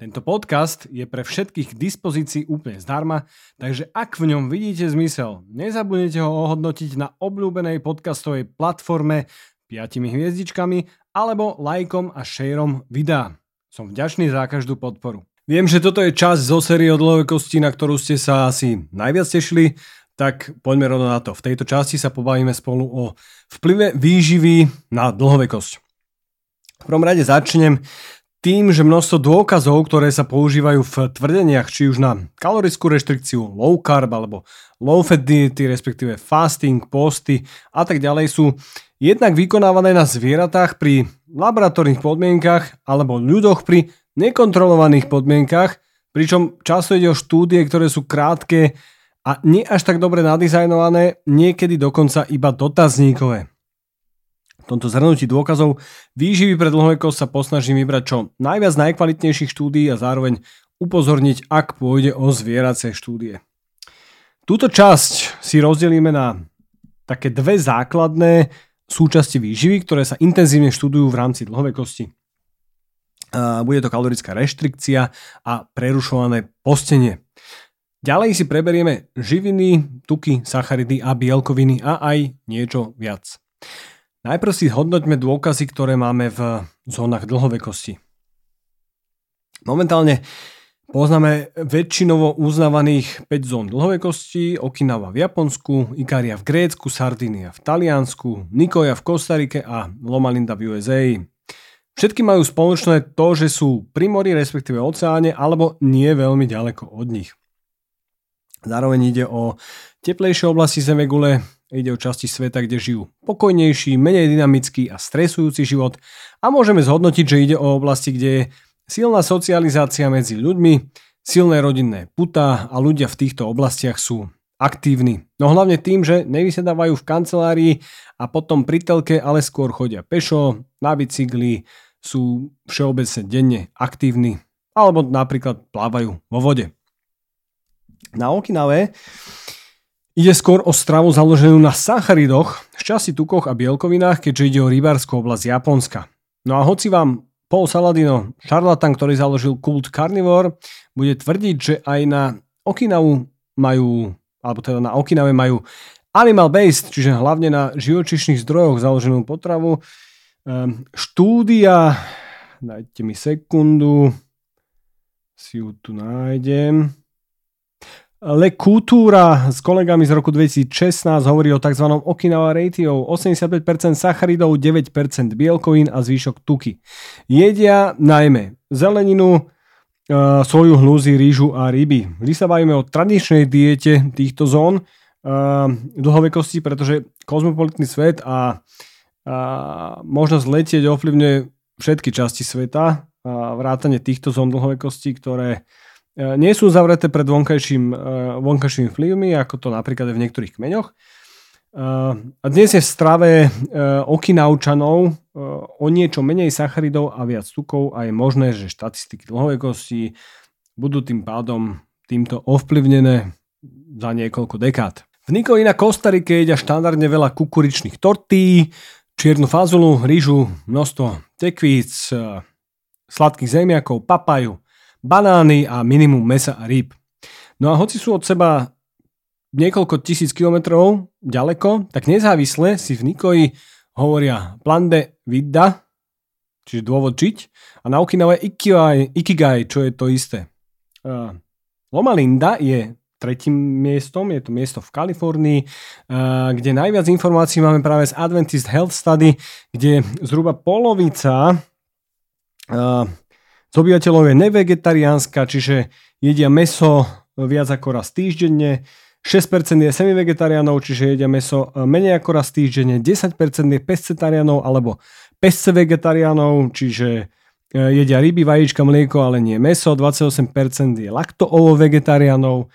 Tento podcast je pre všetkých k dispozícii úplne zdarma, takže ak v ňom vidíte zmysel, nezabudnite ho ohodnotiť na obľúbenej podcastovej platforme 5 hviezdičkami alebo lajkom a šejrom videa. Som vďačný za každú podporu. Viem, že toto je časť zo série o dlhovekosti, na ktorú ste sa asi najviac tešili, tak poďme rovno na to. V tejto časti sa pobavíme spolu o vplyve výživy na dlhovekosť. V prvom rade začnem tým, že množstvo dôkazov, ktoré sa používajú v tvrdeniach, či už na kalorickú reštrikciu, low carb alebo low fat diety, respektíve fasting, posty a tak ďalej sú jednak vykonávané na zvieratách pri laboratórnych podmienkach alebo ľudoch pri nekontrolovaných podmienkach, pričom často ide o štúdie, ktoré sú krátke a nie až tak dobre nadizajnované, niekedy dokonca iba dotazníkové tomto zhrnutí dôkazov výživy pre dlhovekosť sa posnažím vybrať čo najviac najkvalitnejších štúdií a zároveň upozorniť, ak pôjde o zvieracie štúdie. Túto časť si rozdelíme na také dve základné súčasti výživy, ktoré sa intenzívne študujú v rámci dlhovekosti. Bude to kalorická reštrikcia a prerušované postenie. Ďalej si preberieme živiny, tuky, sacharidy a bielkoviny a aj niečo viac. Najprv si hodnoťme dôkazy, ktoré máme v zónach dlhovekosti. Momentálne poznáme väčšinovo uznávaných 5 zón dlhovekosti, Okinawa v Japonsku, Ikaria v Grécku, Sardinia v Taliansku, Nikoja v Kostarike a Loma Linda v USA. Všetky majú spoločné to, že sú pri mori, respektíve oceáne, alebo nie veľmi ďaleko od nich. Zároveň ide o teplejšie oblasti Zemegule, Ide o časti sveta, kde žijú pokojnejší, menej dynamický a stresujúci život a môžeme zhodnotiť, že ide o oblasti, kde je silná socializácia medzi ľuďmi, silné rodinné puta a ľudia v týchto oblastiach sú aktívni. No hlavne tým, že nevysedávajú v kancelárii a potom pri telke, ale skôr chodia pešo, na bicykli, sú všeobecne denne aktívni alebo napríklad plávajú vo vode. Na Okinave Ide skôr o stravu založenú na sacharidoch, šťastí tukoch a bielkovinách, keďže ide o rybárskú oblasť Japonska. No a hoci vám Paul Saladino, šarlatan, ktorý založil kult Carnivore, bude tvrdiť, že aj na Okinavu majú, alebo teda na Okinave majú animal based, čiže hlavne na živočišných zdrojoch založenú potravu. Ehm, štúdia, dajte mi sekundu, si ju tu nájdem. Le Coutura s kolegami z roku 2016 hovorí o tzv. Okinawa ratio 85% sacharidov, 9% bielkovín a zvýšok tuky. Jedia najmä zeleninu, uh, soju, hnuzy, rýžu a ryby. Vždy sa bavíme o tradičnej diete týchto zón uh, dlhovekosti, pretože kozmopolitný svet a uh, možnosť letieť ovplyvňuje všetky časti sveta, uh, vrátane týchto zón dlhovekosti, ktoré E, nie sú zavreté pred vonkajším, e, vonkajšími vplyvmi, ako to napríklad je v niektorých kmeňoch. E, a dnes je v strave okinaučanov o niečo menej sacharidov a viac tukov a je možné, že štatistiky dlhovekosti budú tým pádom týmto ovplyvnené za niekoľko dekád. V Nikovi na Kostarike jedia štandardne veľa kukuričných tortí, čiernu fazulu, rýžu, množstvo tekvíc, sladkých zemiakov, papaju, banány a minimum mesa a rýb. No a hoci sú od seba niekoľko tisíc kilometrov ďaleko, tak nezávisle si v Nikoji hovoria plande vidda, čiže dôvod žiť, a na Okinawa ikigai, ikigai, čo je to isté. Uh, Loma Linda je tretím miestom, je to miesto v Kalifornii, uh, kde najviac informácií máme práve z Adventist Health Study, kde zhruba polovica z obyvateľov je nevegetariánska, čiže jedia meso viac ako raz týždenne, 6% je semivegetariánov, čiže jedia meso menej ako raz týždenne, 10% je pescetariánov alebo pesce vegetariánov, čiže jedia ryby, vajíčka, mlieko, ale nie meso. 28% je laktoovo vegetariánov,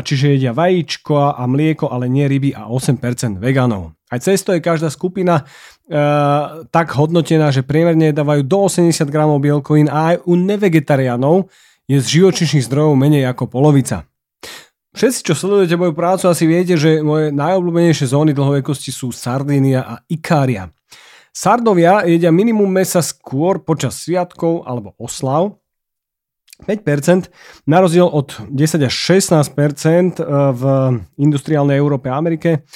čiže jedia vajíčko a mlieko, ale nie ryby a 8% vegánov. Aj cesto je každá skupina uh, tak hodnotená, že priemerne dávajú do 80 gramov bielkovín a aj u nevegetariánov je z živočišných zdrojov menej ako polovica. Všetci, čo sledujete moju prácu, asi viete, že moje najobľúbenejšie zóny dlhovekosti sú Sardínia a Ikária. Sardovia jedia minimum mesa skôr počas sviatkov alebo oslav, 5%, na rozdiel od 10 až 16% v industriálnej Európe a Amerike.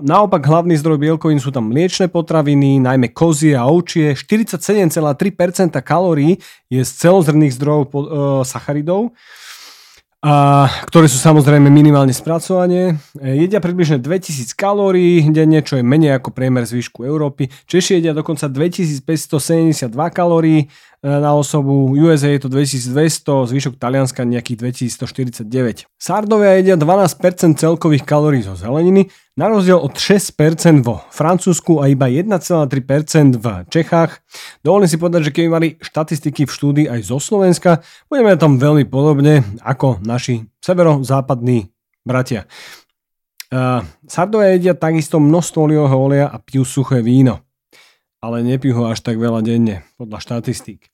Naopak hlavný zdroj bielkovín sú tam mliečne potraviny, najmä kozie a ovčie. 47,3% kalórií je z celozrných zdrojov uh, sacharidov, ktoré sú samozrejme minimálne spracovanie. Jedia približne 2000 kalórií denne, čo je menej ako priemer zvyšku Európy. Češi jedia dokonca 2572 kalórií na osobu, USA je to 2200, zvyšok Talianska nejakých 2149. Sardovia jedia 12% celkových kalórií zo zeleniny, na rozdiel od 6% vo Francúzsku a iba 1,3% v Čechách. Dovolím si povedať, že keby mali štatistiky v štúdii aj zo Slovenska, budeme tam veľmi podobne ako naši severozápadní bratia. Uh, Sardovia jedia takisto množstvo olivového oleja a pijú suché víno ale nepijú ho až tak veľa denne, podľa štatistík.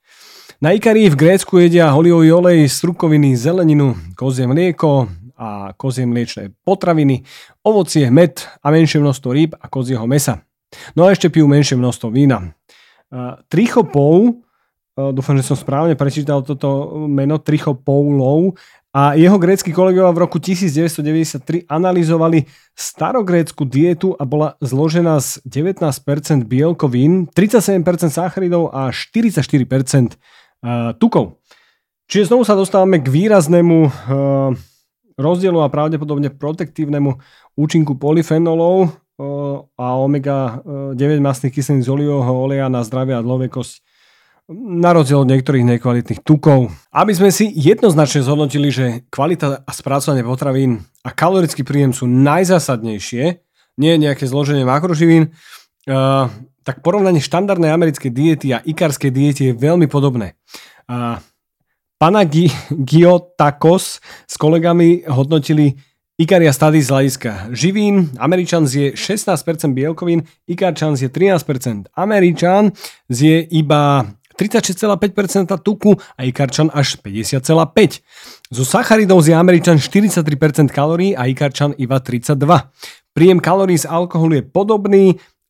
Na Ikarii v Grécku jedia olivový olej, strukoviny, zeleninu, kozie mlieko a kozie mliečné potraviny, ovocie, med a menšie množstvo rýb a kozieho mesa. No a ešte pijú menšie množstvo vína. Trichopou, dúfam, že som správne prečítal toto meno, Trichopoulov, a jeho grécky kolegovia v roku 1993 analyzovali starogrécku dietu a bola zložená z 19% bielkovín, 37% sacharidov a 44% tukov. Čiže znovu sa dostávame k výraznému rozdielu a pravdepodobne protektívnemu účinku polyfenolov a omega-9 masných kyselín z olivového oleja na zdravie a dlhovekosť na rozdiel od niektorých nekvalitných tukov. Aby sme si jednoznačne zhodnotili, že kvalita a spracovanie potravín a kalorický príjem sú najzásadnejšie, nie je nejaké zloženie makroživín, uh, tak porovnanie štandardnej americkej diety a ikarskej diety je veľmi podobné. Uh, Pana Giotakos s kolegami hodnotili Ikaria Study z hľadiska živín. Američan zje 16% bielkovín, Ikarčan zje 13%. Američan zje iba 36,5% tuku a Ikarčan až 50,5%. Zo sacharidov je Američan 43% kalórií a Ikarčan iba 32%. Príjem kalórií z alkoholu je podobný,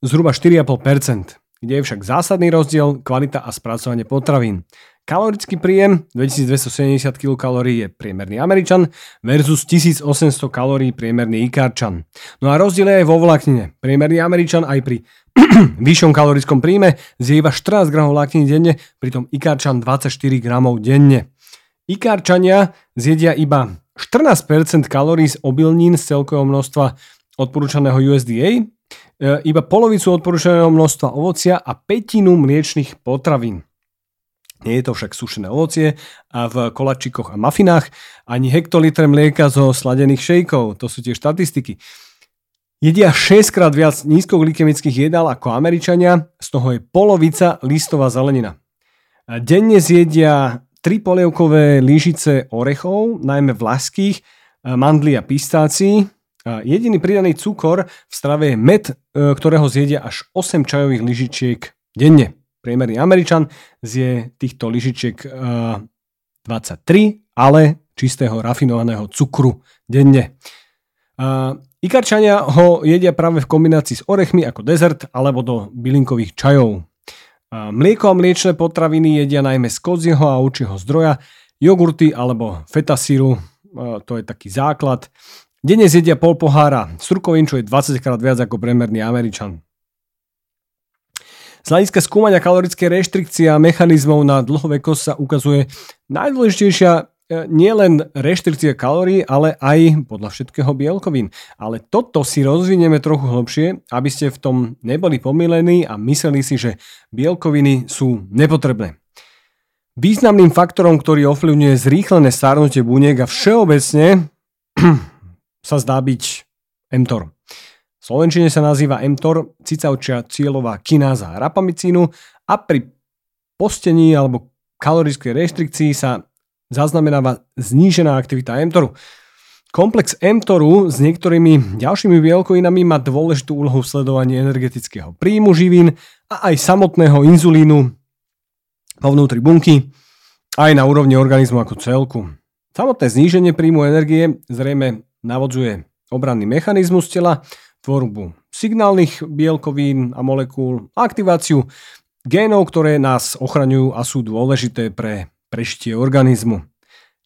zhruba 4,5%, kde je však zásadný rozdiel kvalita a spracovanie potravín. Kalorický príjem 2270 kcal je priemerný Američan versus 1800 kalórií priemerný Ikarčan. No a rozdiel je aj vo vláknine. Priemerný Američan aj pri vyššom kalorickom príjme zje iba 14 gramov vlákniny denne, pritom Ikarčan 24 gramov denne. Ikarčania zjedia iba 14% kalórií z obilnín z celkového množstva odporúčaného USDA, e, iba polovicu odporúčaného množstva ovocia a petinu mliečných potravín. Nie je to však sušené ovocie a v kolačikoch a mafinách ani hektolitre mlieka zo sladených šejkov. To sú tie štatistiky. Jedia 6 krát viac nízkoglykemických jedál ako Američania, z toho je polovica listová zelenina. Denne zjedia 3 polievkové lyžice orechov, najmä vlaských, mandlí a pistácií. Jediný pridaný cukor v strave je med, e, ktorého zjedia až 8 čajových lyžičiek denne priemerný Američan zje týchto lyžičiek 23, eh, ale čistého rafinovaného cukru denne. Eh, Ikarčania ho jedia práve v kombinácii s orechmi ako dezert alebo do bylinkových čajov. Eh, mlieko a mliečne potraviny jedia najmä z kozieho a ovčieho zdroja, jogurty alebo fetasíru, to je taký základ. Denne zjedia pol pohára surkovín, čo je 20 krát viac ako priemerný Američan. Z hľadiska skúmania kalorické reštrikcie a mechanizmov na dlhovekosť sa ukazuje najdôležitejšia e, nielen reštrikcia kalórií, ale aj podľa všetkého bielkovín. Ale toto si rozvinieme trochu hlbšie, aby ste v tom neboli pomilení a mysleli si, že bielkoviny sú nepotrebné. Významným faktorom, ktorý ovplyvňuje zrýchlené starnutie buniek a všeobecne sa zdá byť mTOR. Slovenčine sa nazýva mTOR, cicavčia cieľová kináza rapamicínu a pri postení alebo kalorickej reštrikcii sa zaznamenáva znížená aktivita mTORu. Komplex mTORu s niektorými ďalšími bielkovinami má dôležitú úlohu v sledovaní energetického príjmu živín a aj samotného inzulínu vo vnútri bunky, aj na úrovni organizmu ako celku. Samotné zníženie príjmu energie zrejme navodzuje obranný mechanizmus tela, tvorbu signálnych bielkovín a molekúl, aktiváciu génov, ktoré nás ochraňujú a sú dôležité pre prežitie organizmu.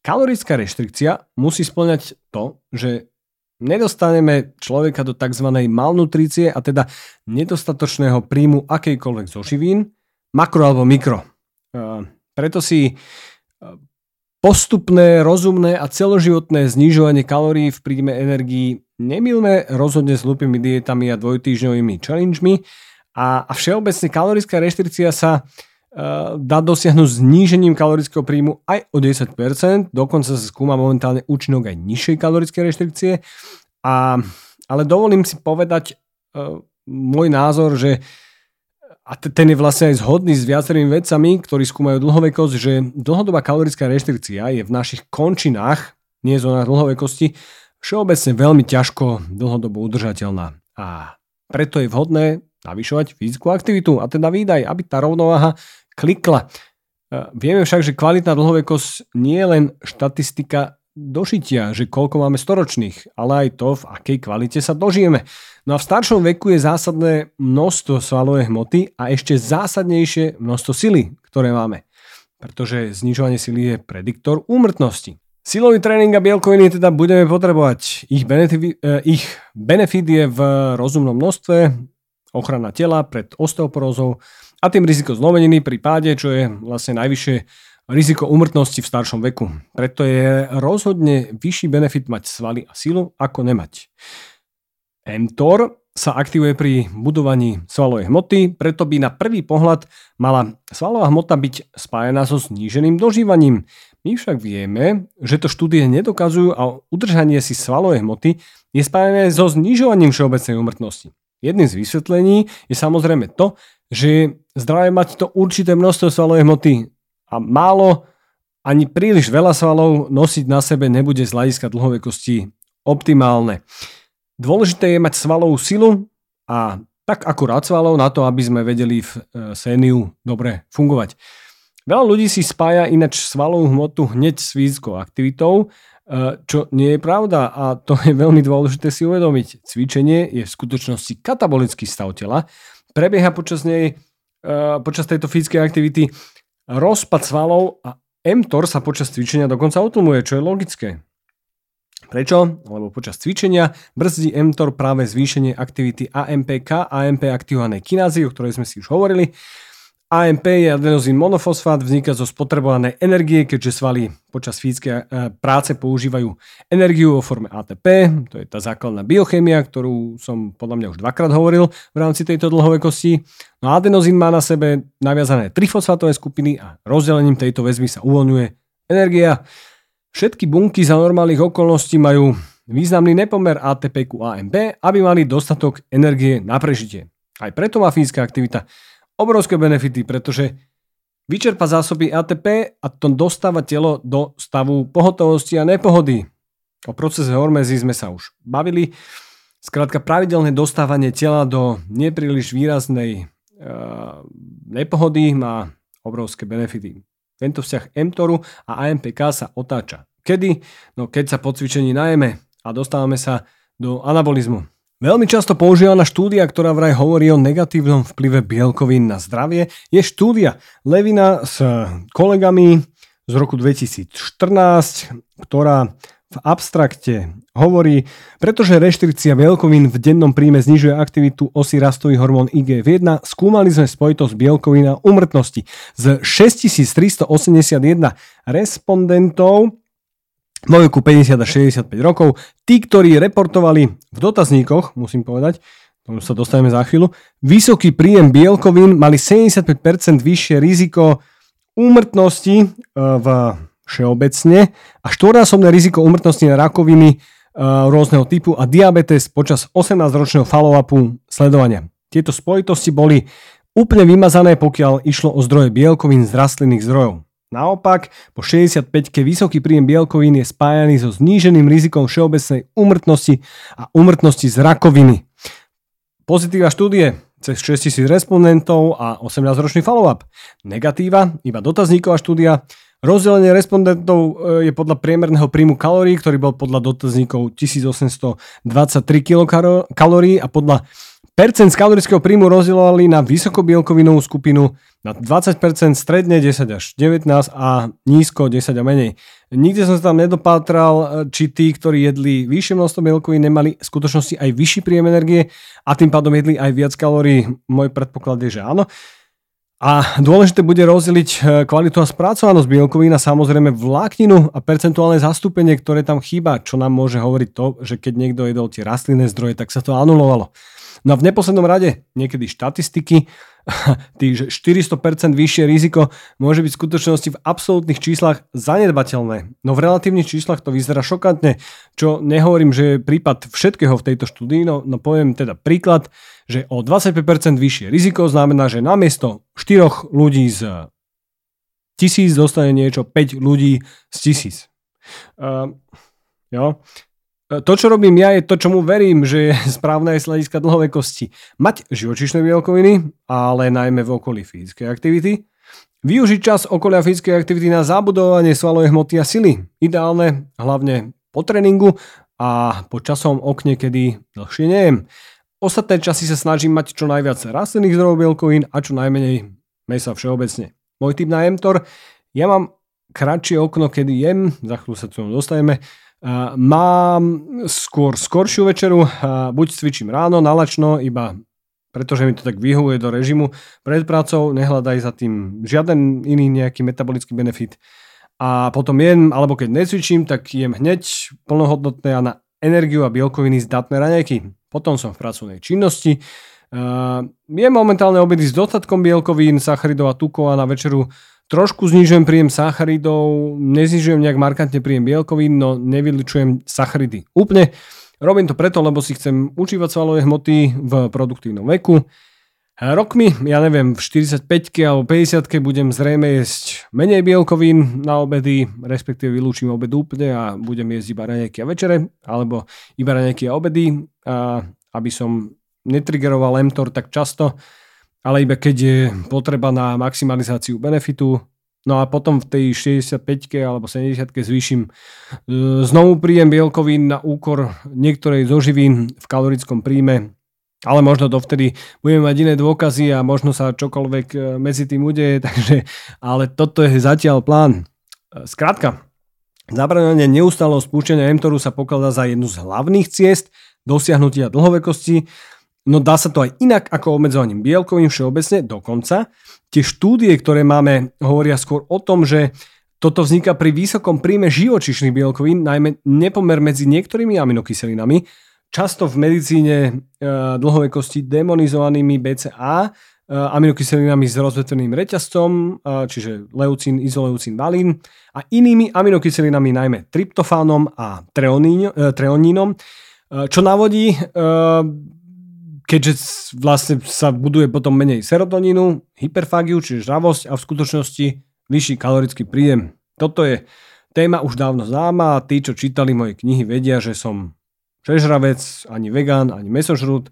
Kalorická reštrikcia musí splňať to, že nedostaneme človeka do tzv. malnutrície a teda nedostatočného príjmu akejkoľvek zo živín, makro alebo mikro. Preto si postupné, rozumné a celoživotné znižovanie kalórií v príjme energií nemilme rozhodne s hlúpými dietami a dvojtýždňovými challengemi a, a všeobecne kalorická reštrikcia sa Eh, dá dosiahnuť znížením kalorického príjmu aj o 10%, dokonca sa skúma momentálne účinok aj nižšej kalorickej reštrikcie. A, ale dovolím si povedať uh, môj názor, že a ten je vlastne aj zhodný s viacerými vedcami, ktorí skúmajú dlhovekosť, že dlhodobá kalorická reštrikcia je v našich končinách, nie zónach dlhovekosti, všeobecne veľmi ťažko dlhodobo udržateľná. A preto je vhodné navyšovať fyzickú aktivitu a teda výdaj, aby tá rovnováha klikla. E, vieme však, že kvalitná dlhovekosť nie je len štatistika dožitia, že koľko máme storočných, ale aj to, v akej kvalite sa dožijeme. No a v staršom veku je zásadné množstvo svalovej hmoty a ešte zásadnejšie množstvo sily, ktoré máme. Pretože znižovanie sily je prediktor úmrtnosti. Silový tréning a bielkoviny teda budeme potrebovať. Ich benefit, e, ich benefit je v rozumnom množstve, ochrana tela pred osteoporózou a tým riziko zlomeniny pri páde, čo je vlastne najvyššie riziko umrtnosti v staršom veku. Preto je rozhodne vyšší benefit mať svaly a silu ako nemať. mTOR sa aktivuje pri budovaní svalovej hmoty, preto by na prvý pohľad mala svalová hmota byť spájená so zníženým dožívaním. My však vieme, že to štúdie nedokazujú a udržanie si svalovej hmoty je spájené so znižovaním všeobecnej umrtnosti. Jedným z vysvetlení je samozrejme to, že je zdravé mať to určité množstvo svalovej hmoty a málo ani príliš veľa svalov nosiť na sebe nebude z hľadiska dlhovekosti optimálne. Dôležité je mať svalovú silu a tak akurát svalov na to, aby sme vedeli v e, séniu dobre fungovať. Veľa ľudí si spája ináč svalovú hmotu hneď s fyzickou aktivitou, Eh, čo nie je pravda a to je veľmi dôležité si uvedomiť. Cvičenie je v skutočnosti katabolický stav tela. Prebieha počas nej, eh, počas tejto fyzickej aktivity rozpad svalov a mTOR sa počas cvičenia dokonca utlmuje, čo je logické. Prečo? Lebo počas cvičenia brzdí mTOR práve zvýšenie aktivity AMPK, AMP aktivovanej kinázy, o ktorej sme si už hovorili. AMP je adenozín monofosfát, vzniká zo spotrebovanej energie, keďže svaly počas fyzickej e, práce používajú energiu vo forme ATP, to je tá základná biochémia, ktorú som podľa mňa už dvakrát hovoril v rámci tejto dlhovekosti. No a adenozín má na sebe naviazané trifosfátové skupiny a rozdelením tejto väzby sa uvoľňuje energia. Všetky bunky za normálnych okolností majú významný nepomer ATP ku AMP, aby mali dostatok energie na prežitie. Aj preto má fyzická aktivita obrovské benefity, pretože vyčerpa zásoby ATP a to dostáva telo do stavu pohotovosti a nepohody. O procese hormézy sme sa už bavili. Skrátka pravidelné dostávanie tela do nepríliš výraznej uh, nepohody má obrovské benefity. Tento vzťah mTORu a AMPK sa otáča. Kedy? No keď sa po cvičení najeme a dostávame sa do anabolizmu. Veľmi často používaná štúdia, ktorá vraj hovorí o negatívnom vplyve bielkovín na zdravie, je štúdia Levina s kolegami z roku 2014, ktorá v abstrakte hovorí, pretože reštrikcia bielkovín v dennom príjme znižuje aktivitu osy rastový hormón IGF-1, skúmali sme spojitosť bielkovín a umrtnosti. Z 6381 respondentov vo veku 50 až 65 rokov. Tí, ktorí reportovali v dotazníkoch, musím povedať, tomu sa dostaneme za chvíľu, vysoký príjem bielkovín mali 75% vyššie riziko úmrtnosti e, v všeobecne a štvornásobné riziko úmrtnosti na rakoviny e, rôzneho typu a diabetes počas 18-ročného follow-upu sledovania. Tieto spojitosti boli úplne vymazané, pokiaľ išlo o zdroje bielkovín z rastlinných zdrojov. Naopak, po 65-ke vysoký príjem bielkovín je spájaný so zníženým rizikom všeobecnej úmrtnosti a úmrtnosti z rakoviny. Pozitíva štúdie cez 6000 respondentov a 18-ročný follow-up. Negatíva, iba dotazníková štúdia. Rozdelenie respondentov e, je podľa priemerného príjmu kalórií, ktorý bol podľa dotazníkov 1823 kilokalórií a podľa percent z kalorického príjmu rozdielovali na vysokobielkovinovú skupinu na 20%, stredne 10 až 19 a nízko 10 a menej. Nikde som sa tam nedopátral, či tí, ktorí jedli vyššie množstvo bielkovín, nemali v skutočnosti aj vyšší príjem energie a tým pádom jedli aj viac kalórií. Môj predpoklad je, že áno. A dôležité bude rozdeliť e, kvalitu a spracovanosť bielkovín a samozrejme vlákninu a percentuálne zastúpenie, ktoré tam chýba, čo nám môže hovoriť to, že keď niekto jedol tie rastlinné zdroje, tak sa to anulovalo. No a v neposlednom rade niekedy štatistiky, tých 400% vyššie riziko môže byť v skutočnosti v absolútnych číslach zanedbateľné. No v relatívnych číslach to vyzerá šokantne, čo nehovorím, že je prípad všetkého v tejto štúdii, no, no poviem teda príklad, že o 25% vyššie riziko znamená, že namiesto 4 ľudí z tisíc dostane niečo 5 ľudí z tisíc. Uh, jo. To, čo robím ja, je to, čomu verím, že je správne aj z hľadiska dlhovekosti. Mať živočišné bielkoviny, ale najmä v okolí fyzickej aktivity. Využiť čas okolia fyzickej aktivity na zabudovanie svalovej hmoty a sily. Ideálne hlavne po tréningu a po časom okne, kedy dlhšie nejem. Ostatné časy sa snažím mať čo najviac rastlinných zdrojov bielkovín a čo najmenej mesa všeobecne. Môj typ na mTOR, ja mám kratšie okno, kedy jem, za chvíľu sa tomu dostaneme, Mám skôr skoršiu večeru, buď cvičím ráno, nalačno, iba pretože mi to tak vyhovuje do režimu pred prácou, nehľadaj za tým žiaden iný nejaký metabolický benefit. A potom jem, alebo keď necvičím, tak jem hneď plnohodnotné a na energiu a bielkoviny zdatné raňajky. Potom som v pracovnej činnosti. Uh, jem momentálne obedy s dostatkom bielkovín, sacharidov a tukov a na večeru Trošku znižujem príjem sacharidov, neznižujem nejak markantne príjem bielkovín, no nevyličujem sacharidy úplne. Robím to preto, lebo si chcem užívať svalové hmoty v produktívnom veku. Rokmi, ja neviem, v 45 alebo 50 budem zrejme jesť menej bielkovín na obedy, respektíve vylúčim obed úplne a budem jesť iba raňajky a večere, alebo iba raňajky a obedy, aby som netrigeroval mTOR tak často, ale iba keď je potreba na maximalizáciu benefitu. No a potom v tej 65 alebo 70 zvýšim e, znovu príjem bielkovín na úkor niektorej zo živín v kalorickom príjme, ale možno dovtedy budeme mať iné dôkazy a možno sa čokoľvek e, medzi tým udeje, takže, ale toto je zatiaľ plán. E, skrátka, zabraňovanie neustáleho spúšťania mTORu sa pokladá za jednu z hlavných ciest dosiahnutia dlhovekosti No dá sa to aj inak ako obmedzovaním bielkovín všeobecne, dokonca. Tie štúdie, ktoré máme, hovoria skôr o tom, že toto vzniká pri vysokom príjme živočišných bielkovín, najmä nepomer medzi niektorými aminokyselinami, často v medicíne e, dlhovekosti demonizovanými BCA, e, aminokyselinami s rozvetveným reťazcom, e, čiže leucín, izoleucín, valín a inými aminokyselinami, najmä tryptofánom a treonínom, e, čo navodí e, keďže vlastne sa buduje potom menej serotonínu, hyperfagiu, čiže žravosť a v skutočnosti vyšší kalorický príjem. Toto je téma už dávno známa a tí, čo čítali moje knihy, vedia, že som žežravec, ani vegán, ani mesožrút.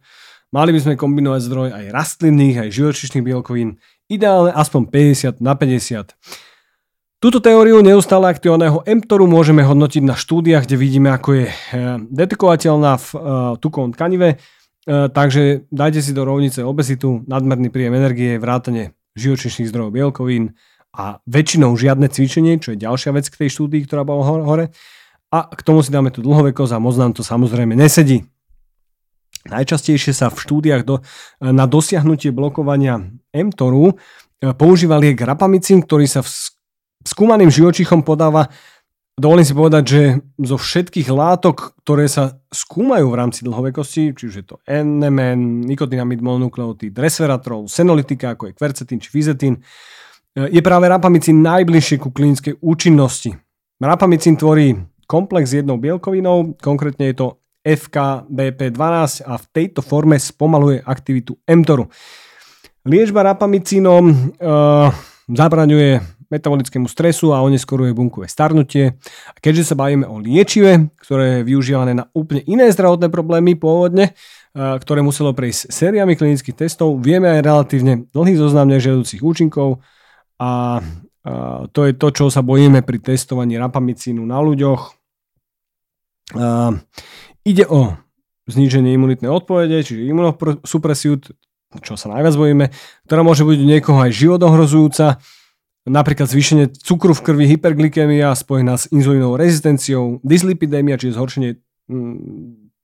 Mali by sme kombinovať zdroj aj rastlinných, aj živočišných bielkovín, ideálne aspoň 50 na 50. Túto teóriu neustále aktivovaného mTORu môžeme hodnotiť na štúdiách, kde vidíme, ako je eh, detekovateľná v eh, tukovom tkanive E, takže dajte si do rovnice obezitu, nadmerný príjem energie, vrátane živočišných zdrojov bielkovín a väčšinou žiadne cvičenie, čo je ďalšia vec k tej štúdii, ktorá bola hore. A k tomu si dáme tú dlhovekosť a moc nám to samozrejme nesedí. Najčastejšie sa v štúdiách do, na dosiahnutie blokovania mTORu e, používa liek rapamicín, ktorý sa v skúmaným živočichom podáva Dovolím si povedať, že zo všetkých látok, ktoré sa skúmajú v rámci dlhovekosti, či už je to NMN, nikotinamid mononukleotid, resveratrol, senolitika, ako je kvercetín či fizetín, je práve rapamicín najbližšie ku klinickej účinnosti. Rapamicín tvorí komplex s jednou bielkovinou, konkrétne je to FKBP12 a v tejto forme spomaluje aktivitu mTORu. Liečba rapamicínom uh, zabraňuje metabolickému stresu a oneskoruje bunkové starnutie. A keďže sa bavíme o liečive, ktoré je využívané na úplne iné zdravotné problémy pôvodne, ktoré muselo prejsť sériami klinických testov, vieme aj relatívne dlhý zoznam nežiaducich účinkov a to je to, čo sa bojíme pri testovaní rapamicínu na ľuďoch. Ide o zníženie imunitnej odpovede, čiže imunosupresiu, čo sa najviac bojíme, ktorá môže byť niekoho aj životohrozujúca, napríklad zvýšenie cukru v krvi, hyperglykemia spojená s inzulínovou rezistenciou, dyslipidémia, čiže zhoršenie mm,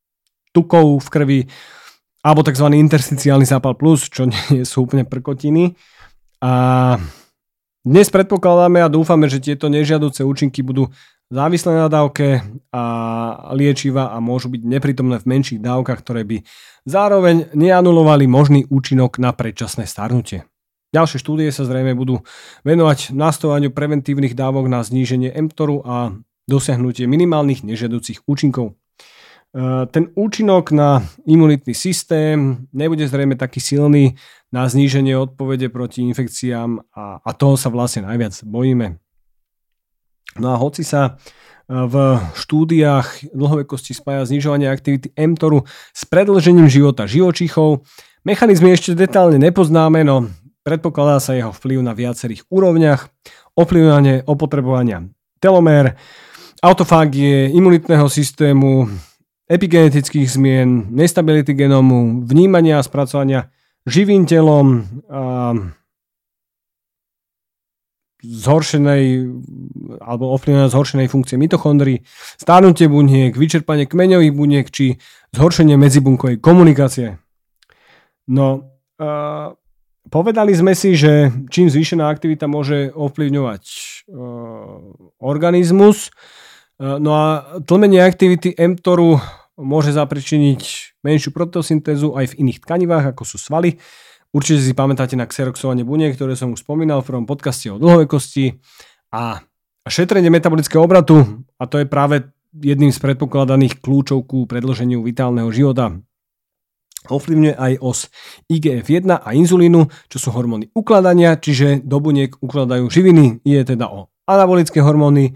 tukov v krvi, alebo tzv. intersticiálny zápal plus, čo nie sú úplne prkotiny. A dnes predpokladáme a dúfame, že tieto nežiaduce účinky budú závislé na dávke a liečiva a môžu byť neprítomné v menších dávkach, ktoré by zároveň neanulovali možný účinok na predčasné starnutie. Ďalšie štúdie sa zrejme budú venovať nastovaniu preventívnych dávok na zníženie mTORu a dosiahnutie minimálnych nežiaducich účinkov. E, ten účinok na imunitný systém nebude zrejme taký silný na zníženie odpovede proti infekciám a, a toho sa vlastne najviac bojíme. No a hoci sa e, v štúdiách dlhovekosti spája znižovanie aktivity mTORu s predlžením života živočíchov, mechanizmy ešte detálne nepoznáme, no Predpokladá sa jeho vplyv na viacerých úrovniach, ovplyvňovanie opotrebovania telomér, autofágie, imunitného systému, epigenetických zmien, nestability genómu, vnímania a spracovania živým telom, a zhoršenej alebo ovplyvnená zhoršenej funkcie mitochondrií, stárnutie buniek, vyčerpanie kmeňových buniek či zhoršenie medzibunkovej komunikácie. No, uh, Povedali sme si, že čím zvýšená aktivita môže ovplyvňovať uh, organizmus, uh, no a tlmenie aktivity mTORu môže zapričiniť menšiu protosyntézu aj v iných tkanivách, ako sú svaly. Určite si pamätáte na xeroxovanie buniek, ktoré som už spomínal v prvom podcaste o dlhovekosti a šetrenie metabolického obratu, a to je práve jedným z predpokladaných kľúčov ku predlženiu vitálneho života ovplyvňuje aj os IGF-1 a inzulínu, čo sú hormóny ukladania, čiže do buniek ukladajú živiny, je teda o anabolické hormóny.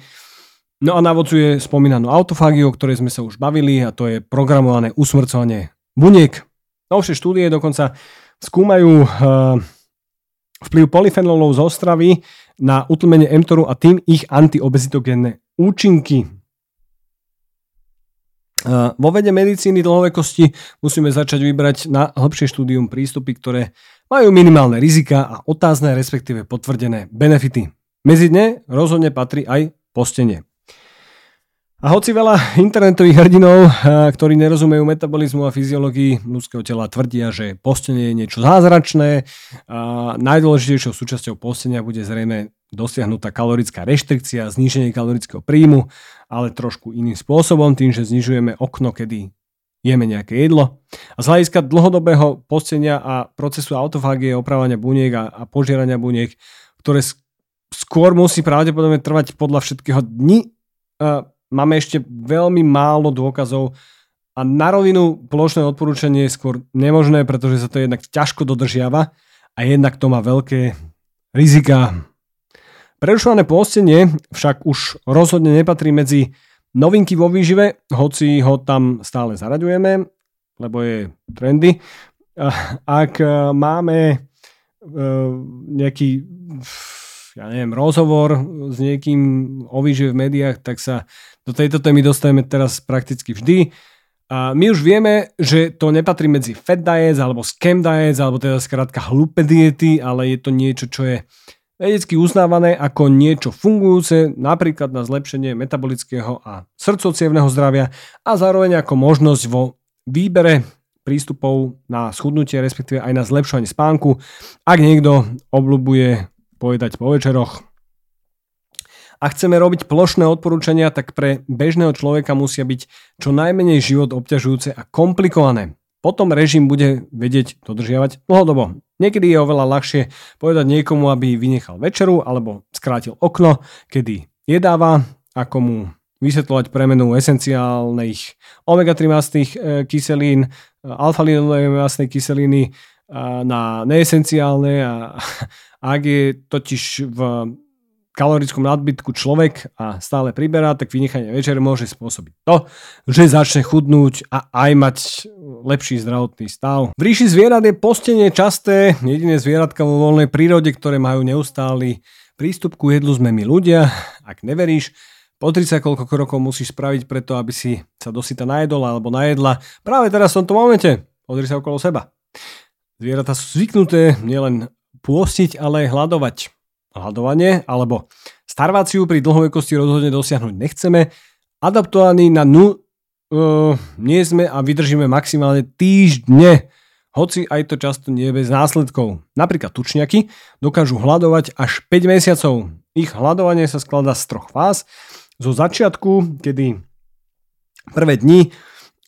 No a navodzuje spomínanú autofágiu, o ktorej sme sa už bavili a to je programované usmrcovanie buniek. Novšie štúdie dokonca skúmajú uh, vplyv polyfenolov z ostravy na utlmenie mTORu a tým ich antiobezitogénne účinky. Vo vede medicíny dlhovekosti musíme začať vybrať na hĺbšie štúdium prístupy, ktoré majú minimálne rizika a otázne, respektíve potvrdené benefity. Medzi ne rozhodne patrí aj postenie. A hoci veľa internetových hrdinov, ktorí nerozumejú metabolizmu a fyziológii ľudského tela, tvrdia, že postenie je niečo zázračné, a najdôležitejšou súčasťou postenia bude zrejme dosiahnutá kalorická reštrikcia, zníženie kalorického príjmu, ale trošku iným spôsobom, tým, že znižujeme okno, kedy jeme nejaké jedlo. A z hľadiska dlhodobého postenia a procesu autofágie, opravania buniek a, a požierania buniek, ktoré skôr musí pravdepodobne trvať podľa všetkého dní, máme ešte veľmi málo dôkazov a na rovinu plošné odporúčanie je skôr nemožné, pretože sa to jednak ťažko dodržiava a jednak to má veľké rizika. Prerušované postenie však už rozhodne nepatrí medzi novinky vo výžive, hoci ho tam stále zaraďujeme, lebo je trendy. Ak máme e, nejaký ja neviem, rozhovor s niekým o výžive v médiách, tak sa do tejto témy dostajeme teraz prakticky vždy. A my už vieme, že to nepatrí medzi fat diets alebo scam diets, alebo teda skrátka hlúpe diety, ale je to niečo, čo je vedecky uznávané ako niečo fungujúce napríklad na zlepšenie metabolického a srdcocievného zdravia a zároveň ako možnosť vo výbere prístupov na schudnutie, respektíve aj na zlepšovanie spánku, ak niekto obľúbuje pojedať po večeroch. Ak chceme robiť plošné odporúčania, tak pre bežného človeka musia byť čo najmenej život obťažujúce a komplikované. Potom režim bude vedieť dodržiavať dlhodobo. Niekedy je oveľa ľahšie povedať niekomu, aby vynechal večeru alebo skrátil okno, kedy jedáva, ako mu vysvetľovať premenu esenciálnych omega-3 mastných e, kyselín, alfa masnej kyseliny na neesenciálne a ak je totiž v kalorickom nadbytku človek a stále priberá, tak vynechanie večer môže spôsobiť to, že začne chudnúť a aj mať lepší zdravotný stav. V ríši zvierat je postenie časté, jediné zvieratka vo voľnej prírode, ktoré majú neustály prístup ku jedlu sme my ľudia. Ak neveríš, Pozri sa, koľko krokov musíš spraviť preto, aby si sa dosyta najedol alebo najedla. Práve teraz v tomto momente. Pozri sa okolo seba. Zvieratá sú zvyknuté nielen pôstiť, ale hľadovať. Hľadovanie alebo starváciu pri dlhovekosti rozhodne dosiahnuť nechceme. Adaptovaní na nu uh, nie sme a vydržíme maximálne týždne, hoci aj to často nie je bez následkov. Napríklad tučniaky dokážu hľadovať až 5 mesiacov. Ich hľadovanie sa skladá z troch fáz zo začiatku, kedy prvé dni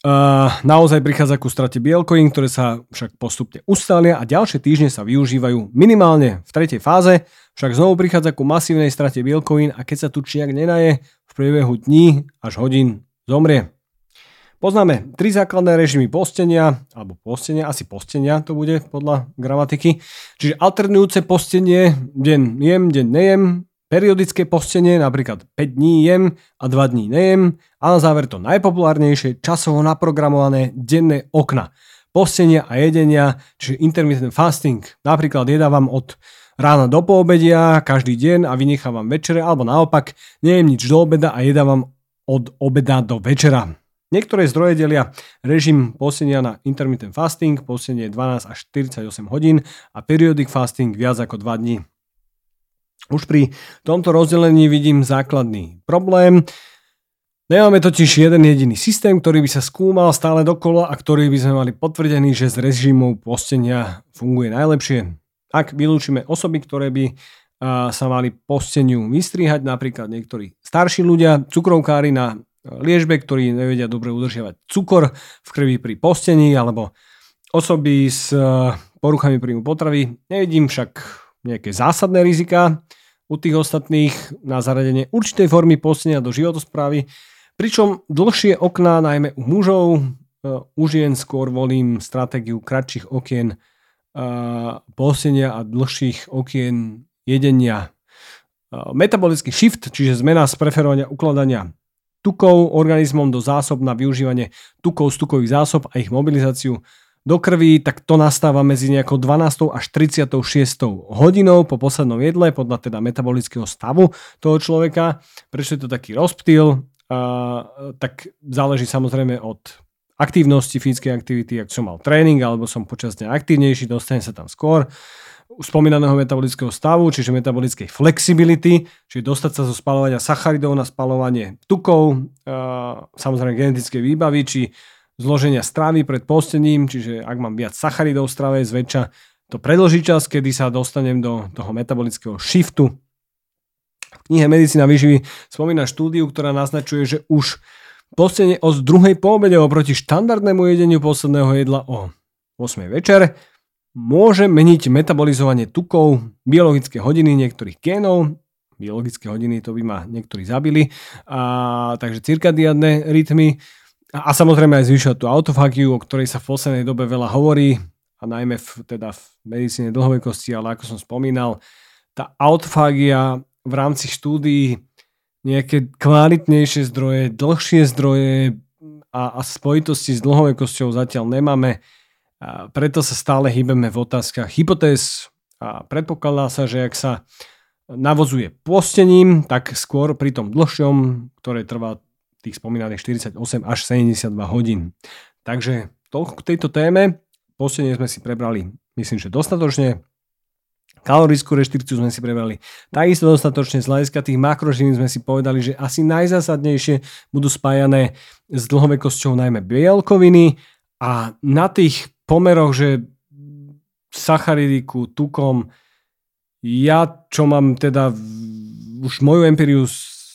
uh, naozaj prichádza ku strate bielkovín, ktoré sa však postupne ustália a ďalšie týždne sa využívajú minimálne v tretej fáze, však znovu prichádza ku masívnej strate bielkovín a keď sa tu čiak nenaje, v priebehu dní až hodín zomrie. Poznáme tri základné režimy postenia, alebo postenia, asi postenia to bude podľa gramatiky. Čiže alternujúce postenie, deň jem, deň nejem, Periodické postenie, napríklad 5 dní jem a 2 dní nejem a na záver to najpopulárnejšie časovo naprogramované denné okna. Postenia a jedenia, čiže intermittent fasting. Napríklad jedávam od rána do poobedia každý deň a vynechávam večere, alebo naopak, nejem nič do obeda a jedávam od obeda do večera. Niektoré zdroje delia režim postenia na intermittent fasting, postenie 12 až 48 hodín a periodic fasting viac ako 2 dní. Už pri tomto rozdelení vidím základný problém. Nemáme totiž jeden jediný systém, ktorý by sa skúmal stále dokola a ktorý by sme mali potvrdený, že z režimov postenia funguje najlepšie. Ak vylúčime osoby, ktoré by sa mali posteniu vystrihať, napríklad niektorí starší ľudia, cukrovkári na liežbe, ktorí nevedia dobre udržiavať cukor v krvi pri postení, alebo osoby s poruchami príjmu potravy. Nevidím však nejaké zásadné rizika u tých ostatných na zaradenie určitej formy postenia do životosprávy, pričom dlhšie okná, najmä u mužov, e, u žien skôr volím stratégiu kratších okien e, postenia a dlhších okien jedenia. E, metabolický shift, čiže zmena z preferovania ukladania tukov organizmom do zásob na využívanie tukov z tukových zásob a ich mobilizáciu do krvi, tak to nastáva medzi nejakou 12. až 36. hodinou po poslednom jedle, podľa teda metabolického stavu toho človeka. Prečo je to taký rozptýl? Uh, tak záleží samozrejme od aktívnosti, fyzickej aktivity, ak som mal tréning alebo som počas dňa aktívnejší, dostane sa tam skôr spomínaného metabolického stavu, čiže metabolickej flexibility, čiže dostať sa zo spalovania sacharidov na spalovanie tukov, uh, samozrejme genetické výbavy, či zloženia stravy pred postením, čiže ak mám viac sacharidov v strave, zväčša to predlží čas, kedy sa dostanem do toho metabolického shiftu. V knihe Medicína výživy spomína štúdiu, ktorá naznačuje, že už postenie o z druhej poobede oproti štandardnému jedeniu posledného jedla o 8 večer môže meniť metabolizovanie tukov, biologické hodiny niektorých génov, biologické hodiny to by ma niektorí zabili, a, takže cirkadiadne rytmy, a, samozrejme aj zvyšovať tú autofagiu, o ktorej sa v poslednej dobe veľa hovorí, a najmä v, teda v medicíne dlhovekosti, ale ako som spomínal, tá autofagia v rámci štúdií nejaké kvalitnejšie zdroje, dlhšie zdroje a, a spojitosti s dlhovekosťou zatiaľ nemáme. A preto sa stále hýbeme v otázkach hypotéz a predpokladá sa, že ak sa navozuje postením, tak skôr pri tom dlhšom, ktoré trvá tých spomínaných 48 až 72 hodín. Takže toľko k tejto téme. Posledne sme si prebrali, myslím, že dostatočne. Kalorickú reštrikciu sme si prebrali takisto dostatočne. Z hľadiska tých makroživín sme si povedali, že asi najzásadnejšie budú spájané s dlhovekosťou najmä bielkoviny a na tých pomeroch, že sacharidiku, tukom, ja čo mám teda už moju empiriu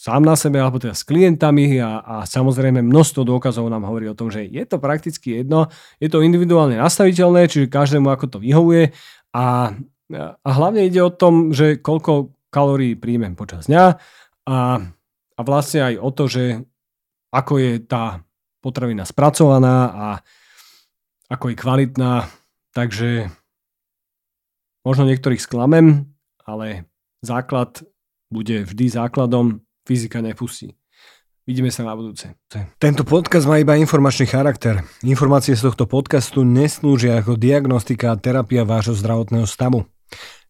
sám na sebe, alebo teda s klientami a, a samozrejme množstvo dôkazov nám hovorí o tom, že je to prakticky jedno, je to individuálne nastaviteľné, čiže každému ako to vyhovuje a, a hlavne ide o tom, že koľko kalórií príjmem počas dňa a, a vlastne aj o to, že ako je tá potravina spracovaná a ako je kvalitná. Takže Možno niektorých sklamem, ale základ bude vždy základom, fyzika nepustí. Vidíme sa na budúce. Tento podcast má iba informačný charakter. Informácie z tohto podcastu neslúžia ako diagnostika a terapia vášho zdravotného stavu.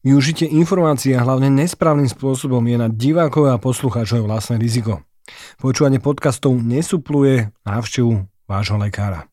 Využitie informácií a hlavne nesprávnym spôsobom je na divákov a poslucháčov vlastné riziko. Počúvanie podcastov nesupluje návštevu vášho lekára.